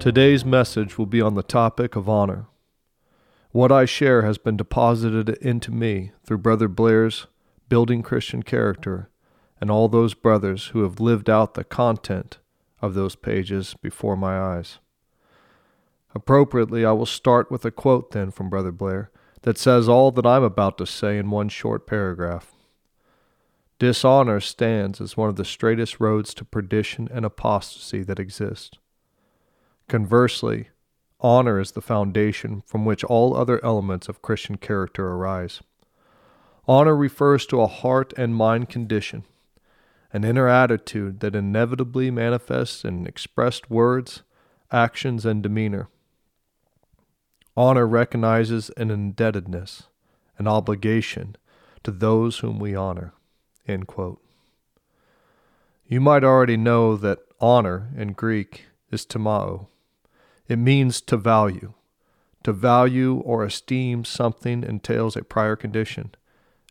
Today's message will be on the topic of honor. What I share has been deposited into me through Brother Blair's Building Christian Character and all those brothers who have lived out the content of those pages before my eyes. Appropriately, I will start with a quote then from Brother Blair that says all that I'm about to say in one short paragraph. Dishonor stands as one of the straightest roads to perdition and apostasy that exist. Conversely, honor is the foundation from which all other elements of Christian character arise. Honor refers to a heart and mind condition, an inner attitude that inevitably manifests in expressed words, actions, and demeanor. Honor recognizes an indebtedness, an obligation to those whom we honor. You might already know that honor in Greek is timao, it means to value. To value or esteem something entails a prior condition,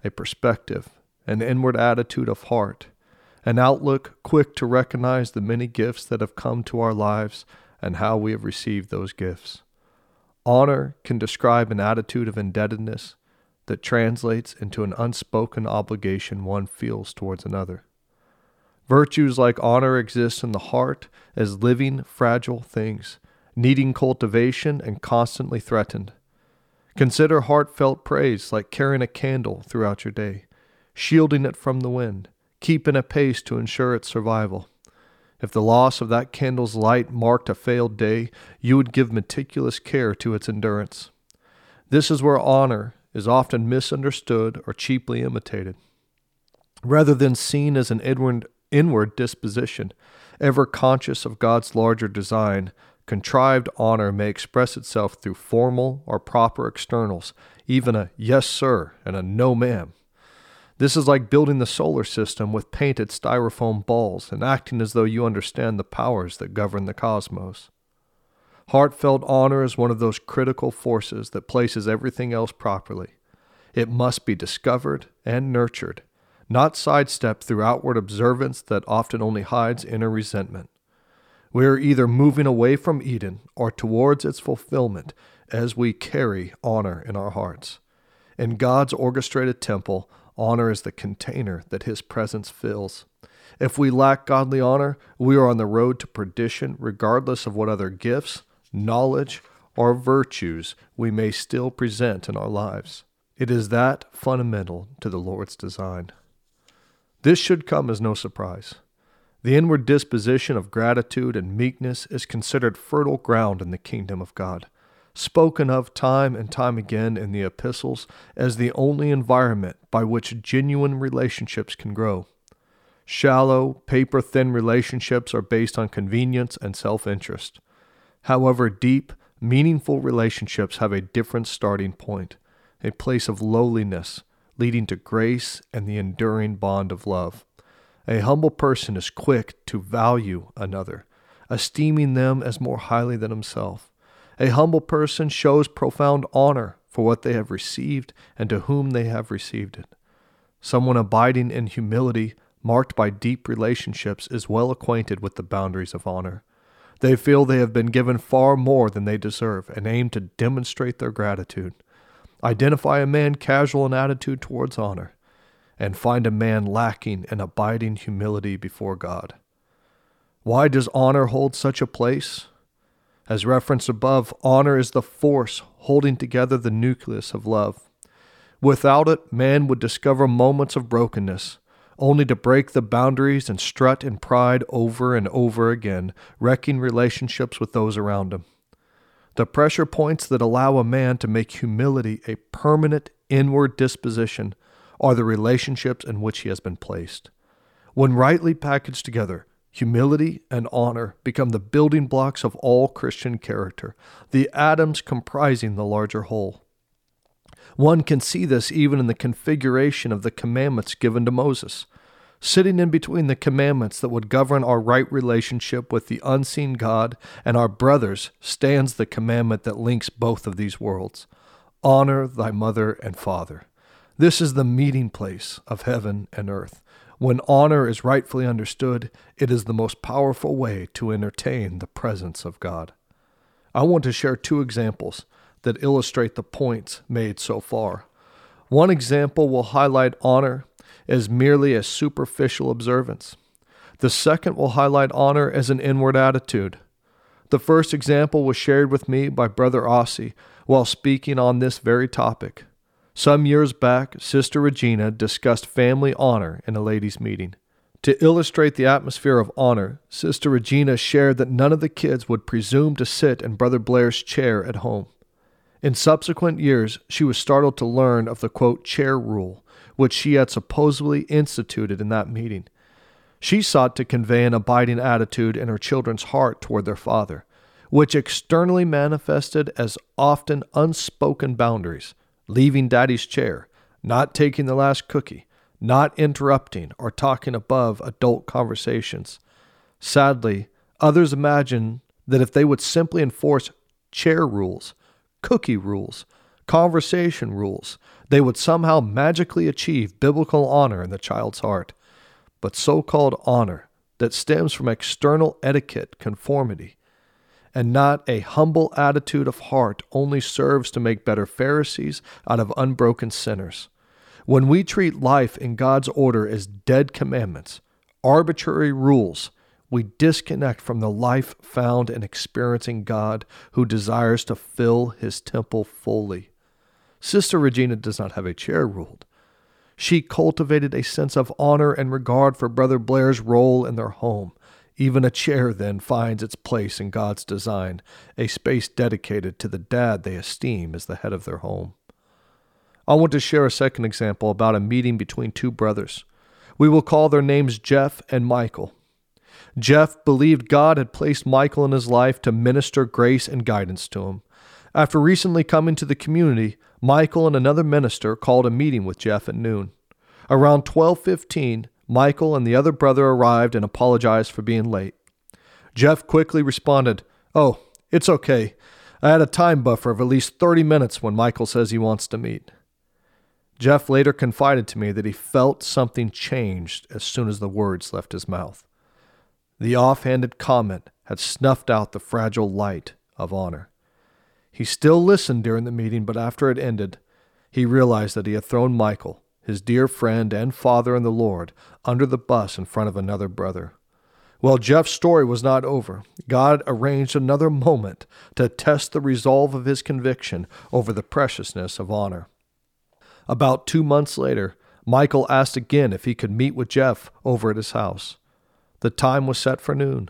a perspective, an inward attitude of heart, an outlook quick to recognize the many gifts that have come to our lives and how we have received those gifts. Honor can describe an attitude of indebtedness that translates into an unspoken obligation one feels towards another. Virtues like honor exist in the heart as living, fragile things needing cultivation and constantly threatened. Consider heartfelt praise like carrying a candle throughout your day, shielding it from the wind, keeping a pace to ensure its survival. If the loss of that candle's light marked a failed day, you would give meticulous care to its endurance. This is where honor is often misunderstood or cheaply imitated. Rather than seen as an inward, inward disposition, ever conscious of God's larger design, Contrived honor may express itself through formal or proper externals, even a yes, sir, and a no, ma'am. This is like building the solar system with painted styrofoam balls and acting as though you understand the powers that govern the cosmos. Heartfelt honor is one of those critical forces that places everything else properly. It must be discovered and nurtured, not sidestepped through outward observance that often only hides inner resentment. We are either moving away from Eden or towards its fulfillment as we carry honor in our hearts. In God's orchestrated temple, honor is the container that His presence fills. If we lack godly honor, we are on the road to perdition, regardless of what other gifts, knowledge, or virtues we may still present in our lives. It is that fundamental to the Lord's design. This should come as no surprise. The inward disposition of gratitude and meekness is considered fertile ground in the kingdom of God, spoken of time and time again in the epistles as the only environment by which genuine relationships can grow. Shallow, paper thin relationships are based on convenience and self interest. However, deep, meaningful relationships have a different starting point, a place of lowliness leading to grace and the enduring bond of love. A humble person is quick to value another, esteeming them as more highly than himself. A humble person shows profound honor for what they have received and to whom they have received it. Someone abiding in humility, marked by deep relationships, is well acquainted with the boundaries of honor. They feel they have been given far more than they deserve and aim to demonstrate their gratitude. Identify a man casual in attitude towards honor and find a man lacking in abiding humility before God. Why does honor hold such a place? As referenced above, honor is the force holding together the nucleus of love. Without it, man would discover moments of brokenness, only to break the boundaries and strut in pride over and over again, wrecking relationships with those around him. The pressure points that allow a man to make humility a permanent inward disposition are the relationships in which he has been placed. When rightly packaged together, humility and honor become the building blocks of all Christian character, the atoms comprising the larger whole. One can see this even in the configuration of the commandments given to Moses. Sitting in between the commandments that would govern our right relationship with the unseen God and our brothers stands the commandment that links both of these worlds honor thy mother and father. This is the meeting place of heaven and earth. When honor is rightfully understood, it is the most powerful way to entertain the presence of God. I want to share two examples that illustrate the points made so far. One example will highlight honor as merely a superficial observance. The second will highlight honor as an inward attitude. The first example was shared with me by Brother Ossie while speaking on this very topic. Some years back, Sister Regina discussed family honor in a ladies' meeting. To illustrate the atmosphere of honor, Sister Regina shared that none of the kids would presume to sit in Brother Blair's chair at home. In subsequent years, she was startled to learn of the quote, chair rule, which she had supposedly instituted in that meeting. She sought to convey an abiding attitude in her children's heart toward their father, which externally manifested as often unspoken boundaries, leaving daddy's chair, not taking the last cookie, not interrupting or talking above adult conversations. Sadly, others imagine that if they would simply enforce chair rules, cookie rules, conversation rules, they would somehow magically achieve biblical honor in the child's heart. But so called honor that stems from external etiquette conformity and not a humble attitude of heart only serves to make better Pharisees out of unbroken sinners. When we treat life in God's order as dead commandments, arbitrary rules, we disconnect from the life found in experiencing God who desires to fill his temple fully. Sister Regina does not have a chair ruled. She cultivated a sense of honor and regard for Brother Blair's role in their home. Even a chair then finds its place in God's design, a space dedicated to the dad they esteem as the head of their home. I want to share a second example about a meeting between two brothers. We will call their names Jeff and Michael. Jeff believed God had placed Michael in his life to minister grace and guidance to him. After recently coming to the community, Michael and another minister called a meeting with Jeff at noon. Around 12:15, Michael and the other brother arrived and apologized for being late. Jeff quickly responded, "Oh, it's okay. I had a time buffer of at least 30 minutes when Michael says he wants to meet." Jeff later confided to me that he felt something changed as soon as the words left his mouth. The offhanded comment had snuffed out the fragile light of honor. He still listened during the meeting, but after it ended, he realized that he had thrown Michael, his dear friend and father in the Lord, under the bus in front of another brother. Well, Jeff's story was not over. God arranged another moment to test the resolve of his conviction over the preciousness of honor. About two months later, Michael asked again if he could meet with Jeff over at his house. The time was set for noon.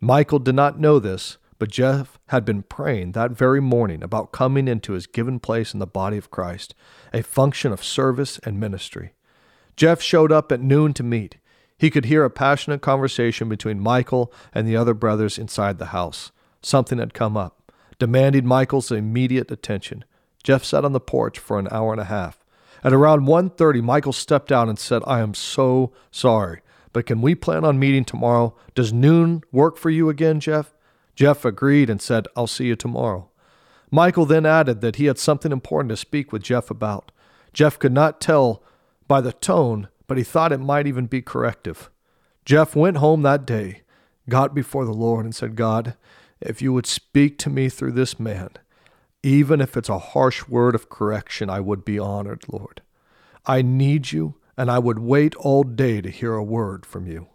Michael did not know this, but Jeff had been praying that very morning about coming into his given place in the body of Christ, a function of service and ministry. Jeff showed up at noon to meet. He could hear a passionate conversation between Michael and the other brothers inside the house. Something had come up, demanding Michael's immediate attention. Jeff sat on the porch for an hour and a half. At around 1:30, Michael stepped out and said, "I am so sorry, but can we plan on meeting tomorrow? Does noon work for you again, Jeff?" Jeff agreed and said, I'll see you tomorrow. Michael then added that he had something important to speak with Jeff about. Jeff could not tell by the tone, but he thought it might even be corrective. Jeff went home that day, got before the Lord, and said, God, if you would speak to me through this man, even if it's a harsh word of correction, I would be honored, Lord. I need you, and I would wait all day to hear a word from you.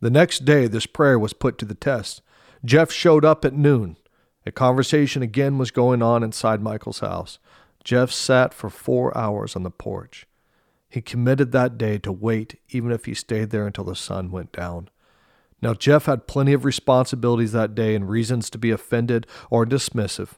The next day, this prayer was put to the test. Jeff showed up at noon. A conversation again was going on inside Michael's house. Jeff sat for four hours on the porch. He committed that day to wait, even if he stayed there until the sun went down. Now, Jeff had plenty of responsibilities that day and reasons to be offended or dismissive.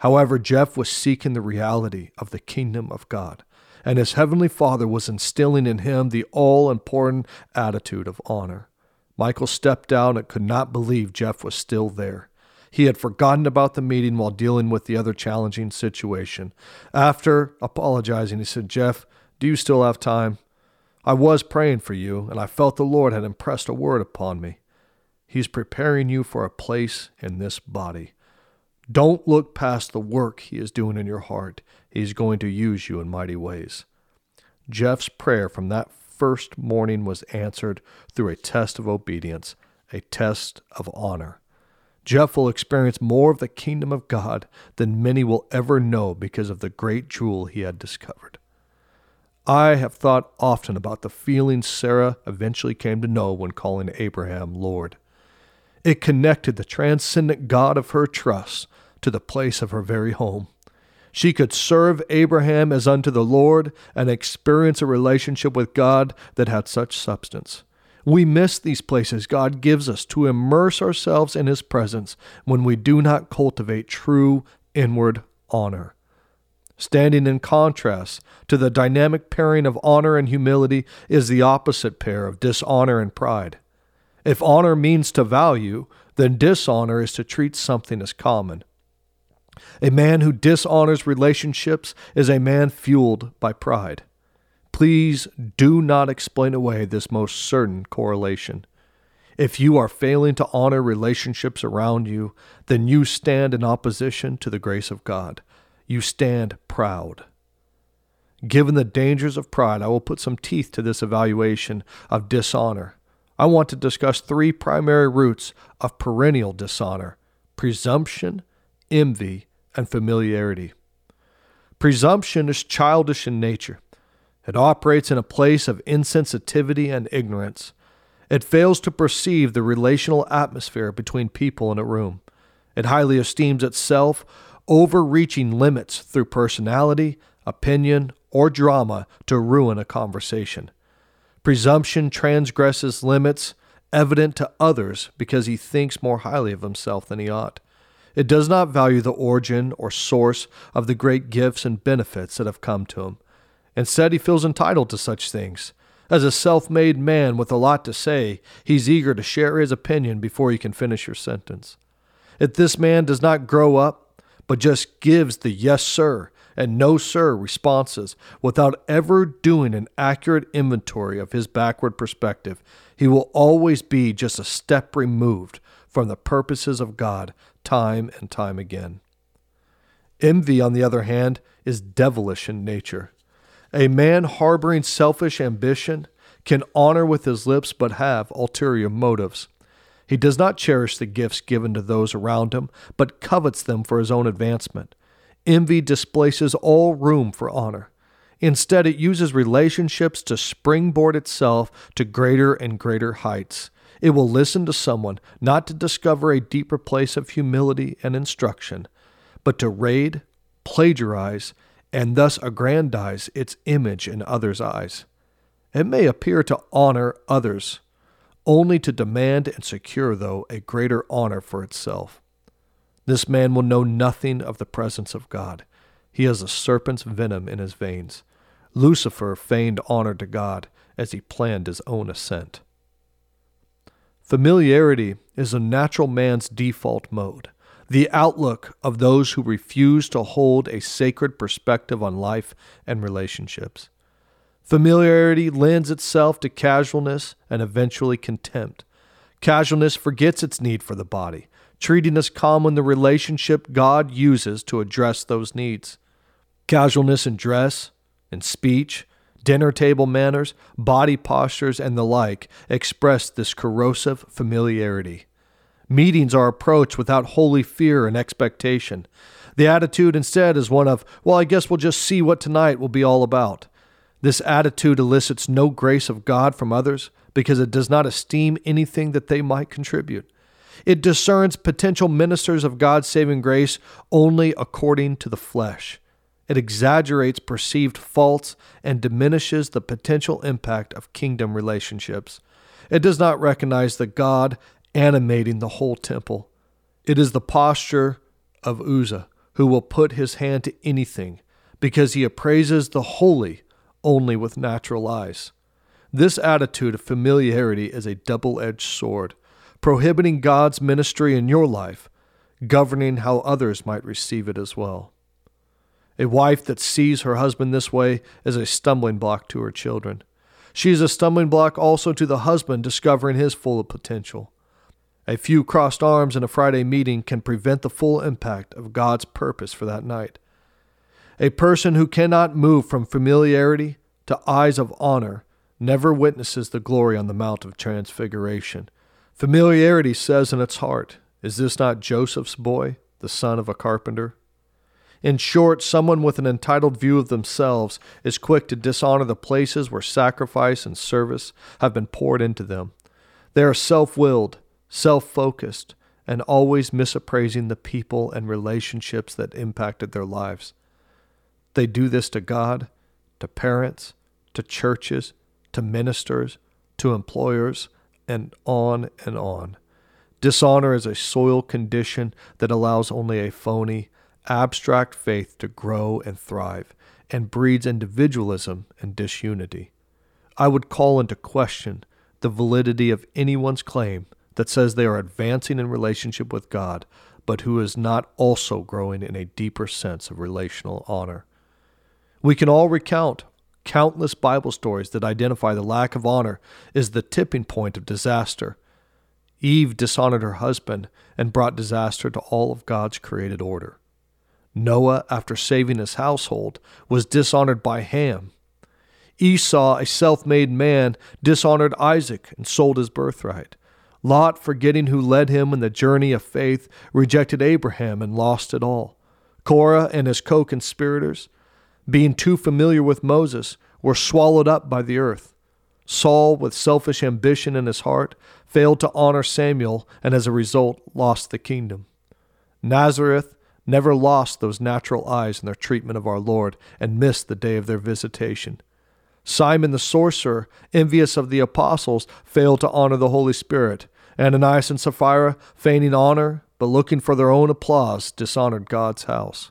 However, Jeff was seeking the reality of the kingdom of God, and his heavenly Father was instilling in him the all important attitude of honor. Michael stepped down and could not believe Jeff was still there. He had forgotten about the meeting while dealing with the other challenging situation. After apologizing, he said, Jeff, do you still have time? I was praying for you, and I felt the Lord had impressed a word upon me. He's preparing you for a place in this body. Don't look past the work He is doing in your heart. He's going to use you in mighty ways. Jeff's prayer from that first morning was answered through a test of obedience, a test of honor. Jeff will experience more of the kingdom of God than many will ever know because of the great jewel he had discovered. I have thought often about the feeling Sarah eventually came to know when calling Abraham Lord. It connected the transcendent God of her trust to the place of her very home. She could serve Abraham as unto the Lord and experience a relationship with God that had such substance. We miss these places God gives us to immerse ourselves in His presence when we do not cultivate true inward honor. Standing in contrast to the dynamic pairing of honor and humility is the opposite pair of dishonor and pride. If honor means to value, then dishonor is to treat something as common. A man who dishonors relationships is a man fueled by pride. Please do not explain away this most certain correlation. If you are failing to honor relationships around you, then you stand in opposition to the grace of God. You stand proud. Given the dangers of pride, I will put some teeth to this evaluation of dishonor. I want to discuss three primary roots of perennial dishonor presumption, envy, and familiarity. Presumption is childish in nature. It operates in a place of insensitivity and ignorance. It fails to perceive the relational atmosphere between people in a room. It highly esteems itself, overreaching limits through personality, opinion, or drama to ruin a conversation. Presumption transgresses limits evident to others because he thinks more highly of himself than he ought. It does not value the origin or source of the great gifts and benefits that have come to him. Instead, he feels entitled to such things. As a self made man with a lot to say, he's eager to share his opinion before you can finish your sentence. If this man does not grow up, but just gives the yes, sir, and no, sir responses without ever doing an accurate inventory of his backward perspective, he will always be just a step removed from the purposes of God time and time again. Envy, on the other hand, is devilish in nature. A man harboring selfish ambition can honor with his lips but have ulterior motives. He does not cherish the gifts given to those around him, but covets them for his own advancement. Envy displaces all room for honor. Instead, it uses relationships to springboard itself to greater and greater heights. It will listen to someone not to discover a deeper place of humility and instruction, but to raid, plagiarize, and thus aggrandize its image in others' eyes. It may appear to honor others, only to demand and secure, though, a greater honor for itself. This man will know nothing of the presence of God. He has a serpent's venom in his veins. Lucifer feigned honor to God as he planned his own ascent. Familiarity is a natural man's default mode, the outlook of those who refuse to hold a sacred perspective on life and relationships. Familiarity lends itself to casualness and eventually contempt. Casualness forgets its need for the body, treating as common the relationship God uses to address those needs. Casualness in dress, in speech, dinner table manners, body postures, and the like express this corrosive familiarity. Meetings are approached without holy fear and expectation. The attitude instead is one of, well, I guess we'll just see what tonight will be all about. This attitude elicits no grace of God from others because it does not esteem anything that they might contribute. It discerns potential ministers of God's saving grace only according to the flesh. It exaggerates perceived faults and diminishes the potential impact of kingdom relationships. It does not recognize the God animating the whole temple. It is the posture of Uzzah, who will put his hand to anything because he appraises the holy only with natural eyes. This attitude of familiarity is a double edged sword, prohibiting God's ministry in your life, governing how others might receive it as well. A wife that sees her husband this way is a stumbling block to her children. She is a stumbling block also to the husband discovering his full potential. A few crossed arms in a Friday meeting can prevent the full impact of God's purpose for that night. A person who cannot move from familiarity to eyes of honor never witnesses the glory on the Mount of Transfiguration. Familiarity says in its heart, Is this not Joseph's boy, the son of a carpenter? In short, someone with an entitled view of themselves is quick to dishonor the places where sacrifice and service have been poured into them. They are self willed, self focused, and always misappraising the people and relationships that impacted their lives. They do this to God, to parents, to churches, to ministers, to employers, and on and on. Dishonor is a soil condition that allows only a phony, abstract faith to grow and thrive, and breeds individualism and disunity. I would call into question the validity of anyone's claim that says they are advancing in relationship with God, but who is not also growing in a deeper sense of relational honor. We can all recount countless Bible stories that identify the lack of honor as the tipping point of disaster Eve dishonored her husband and brought disaster to all of God's created order. Noah, after saving his household, was dishonored by Ham. Esau, a self made man, dishonored Isaac and sold his birthright. Lot, forgetting who led him in the journey of faith, rejected Abraham and lost it all. Korah and his co conspirators, being too familiar with Moses, were swallowed up by the earth. Saul, with selfish ambition in his heart, failed to honor Samuel and as a result lost the kingdom. Nazareth never lost those natural eyes in their treatment of our Lord and missed the day of their visitation. Simon the sorcerer, envious of the apostles, failed to honor the Holy Spirit. Ananias and Sapphira, feigning honor, but looking for their own applause, dishonored God's house.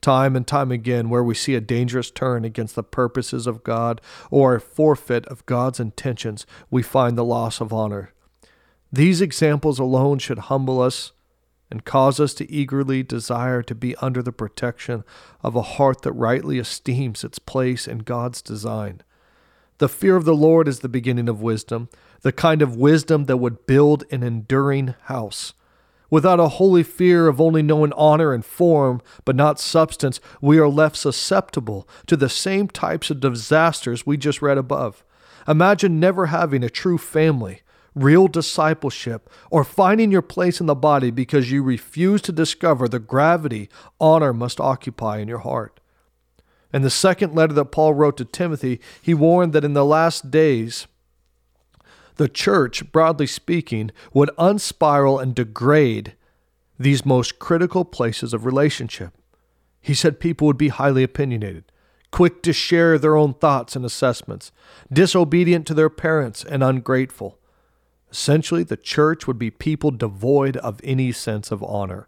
Time and time again, where we see a dangerous turn against the purposes of God or a forfeit of God's intentions, we find the loss of honor. These examples alone should humble us and cause us to eagerly desire to be under the protection of a heart that rightly esteems its place in God's design. The fear of the Lord is the beginning of wisdom, the kind of wisdom that would build an enduring house. Without a holy fear of only knowing honor and form, but not substance, we are left susceptible to the same types of disasters we just read above. Imagine never having a true family, real discipleship, or finding your place in the body because you refuse to discover the gravity honor must occupy in your heart. In the second letter that Paul wrote to Timothy, he warned that in the last days, the church, broadly speaking, would unspiral and degrade these most critical places of relationship. He said people would be highly opinionated, quick to share their own thoughts and assessments, disobedient to their parents, and ungrateful. Essentially, the church would be people devoid of any sense of honor.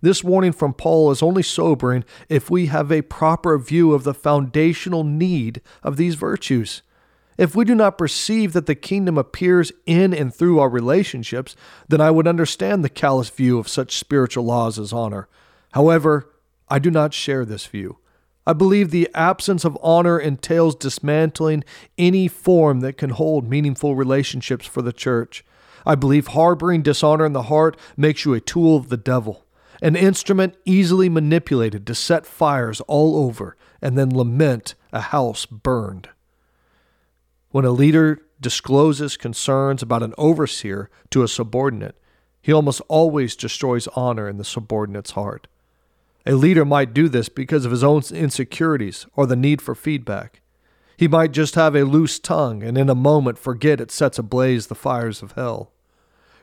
This warning from Paul is only sobering if we have a proper view of the foundational need of these virtues. If we do not perceive that the kingdom appears in and through our relationships, then I would understand the callous view of such spiritual laws as honor. However, I do not share this view. I believe the absence of honor entails dismantling any form that can hold meaningful relationships for the church. I believe harboring dishonor in the heart makes you a tool of the devil, an instrument easily manipulated to set fires all over and then lament a house burned. When a leader discloses concerns about an overseer to a subordinate, he almost always destroys honor in the subordinate's heart. A leader might do this because of his own insecurities or the need for feedback. He might just have a loose tongue and in a moment forget it sets ablaze the fires of hell.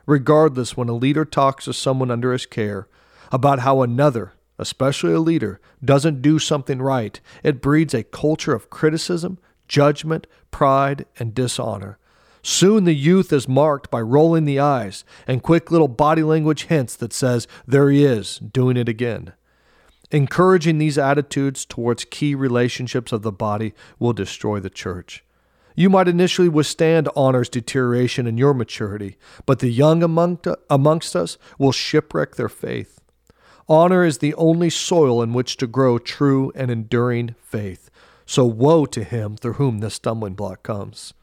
Regardless, when a leader talks to someone under his care about how another, especially a leader, doesn't do something right, it breeds a culture of criticism judgment, pride, and dishonor. Soon the youth is marked by rolling the eyes and quick little body language hints that says, There he is, doing it again. Encouraging these attitudes towards key relationships of the body will destroy the church. You might initially withstand honor's deterioration in your maturity, but the young amongst us will shipwreck their faith. Honor is the only soil in which to grow true and enduring faith. So woe to him through whom this stumbling block comes.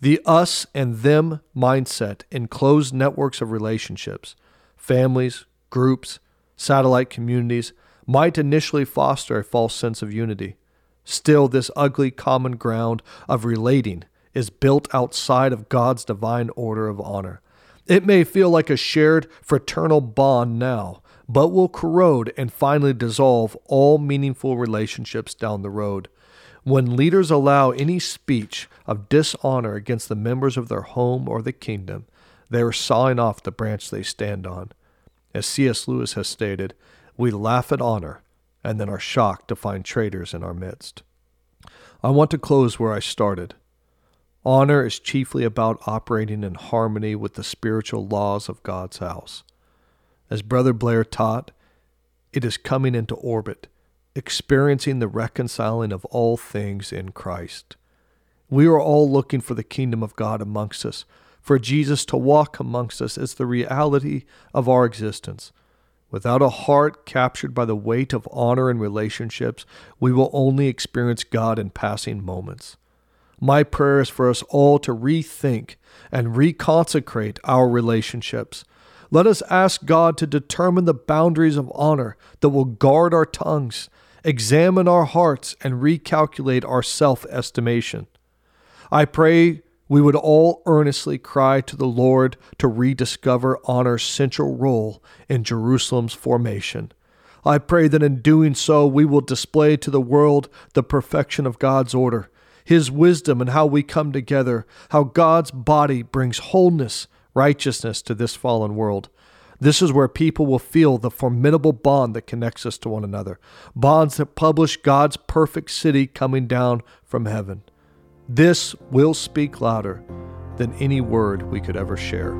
The us and them mindset in closed networks of relationships, families, groups, satellite communities, might initially foster a false sense of unity. Still, this ugly common ground of relating is built outside of God's divine order of honor. It may feel like a shared fraternal bond now, but will corrode and finally dissolve all meaningful relationships down the road. When leaders allow any speech of dishonor against the members of their home or the kingdom, they are sawing off the branch they stand on. As C.S. Lewis has stated, we laugh at honor and then are shocked to find traitors in our midst. I want to close where I started. Honor is chiefly about operating in harmony with the spiritual laws of God's house. As Brother Blair taught, it is coming into orbit, experiencing the reconciling of all things in Christ. We are all looking for the kingdom of God amongst us, for Jesus to walk amongst us as the reality of our existence. Without a heart captured by the weight of honor and relationships, we will only experience God in passing moments. My prayer is for us all to rethink and reconsecrate our relationships. Let us ask God to determine the boundaries of honor that will guard our tongues, examine our hearts, and recalculate our self estimation. I pray we would all earnestly cry to the Lord to rediscover honor's central role in Jerusalem's formation. I pray that in doing so, we will display to the world the perfection of God's order, His wisdom, and how we come together, how God's body brings wholeness, righteousness to this fallen world. This is where people will feel the formidable bond that connects us to one another, bonds that publish God's perfect city coming down from heaven. This will speak louder than any word we could ever share.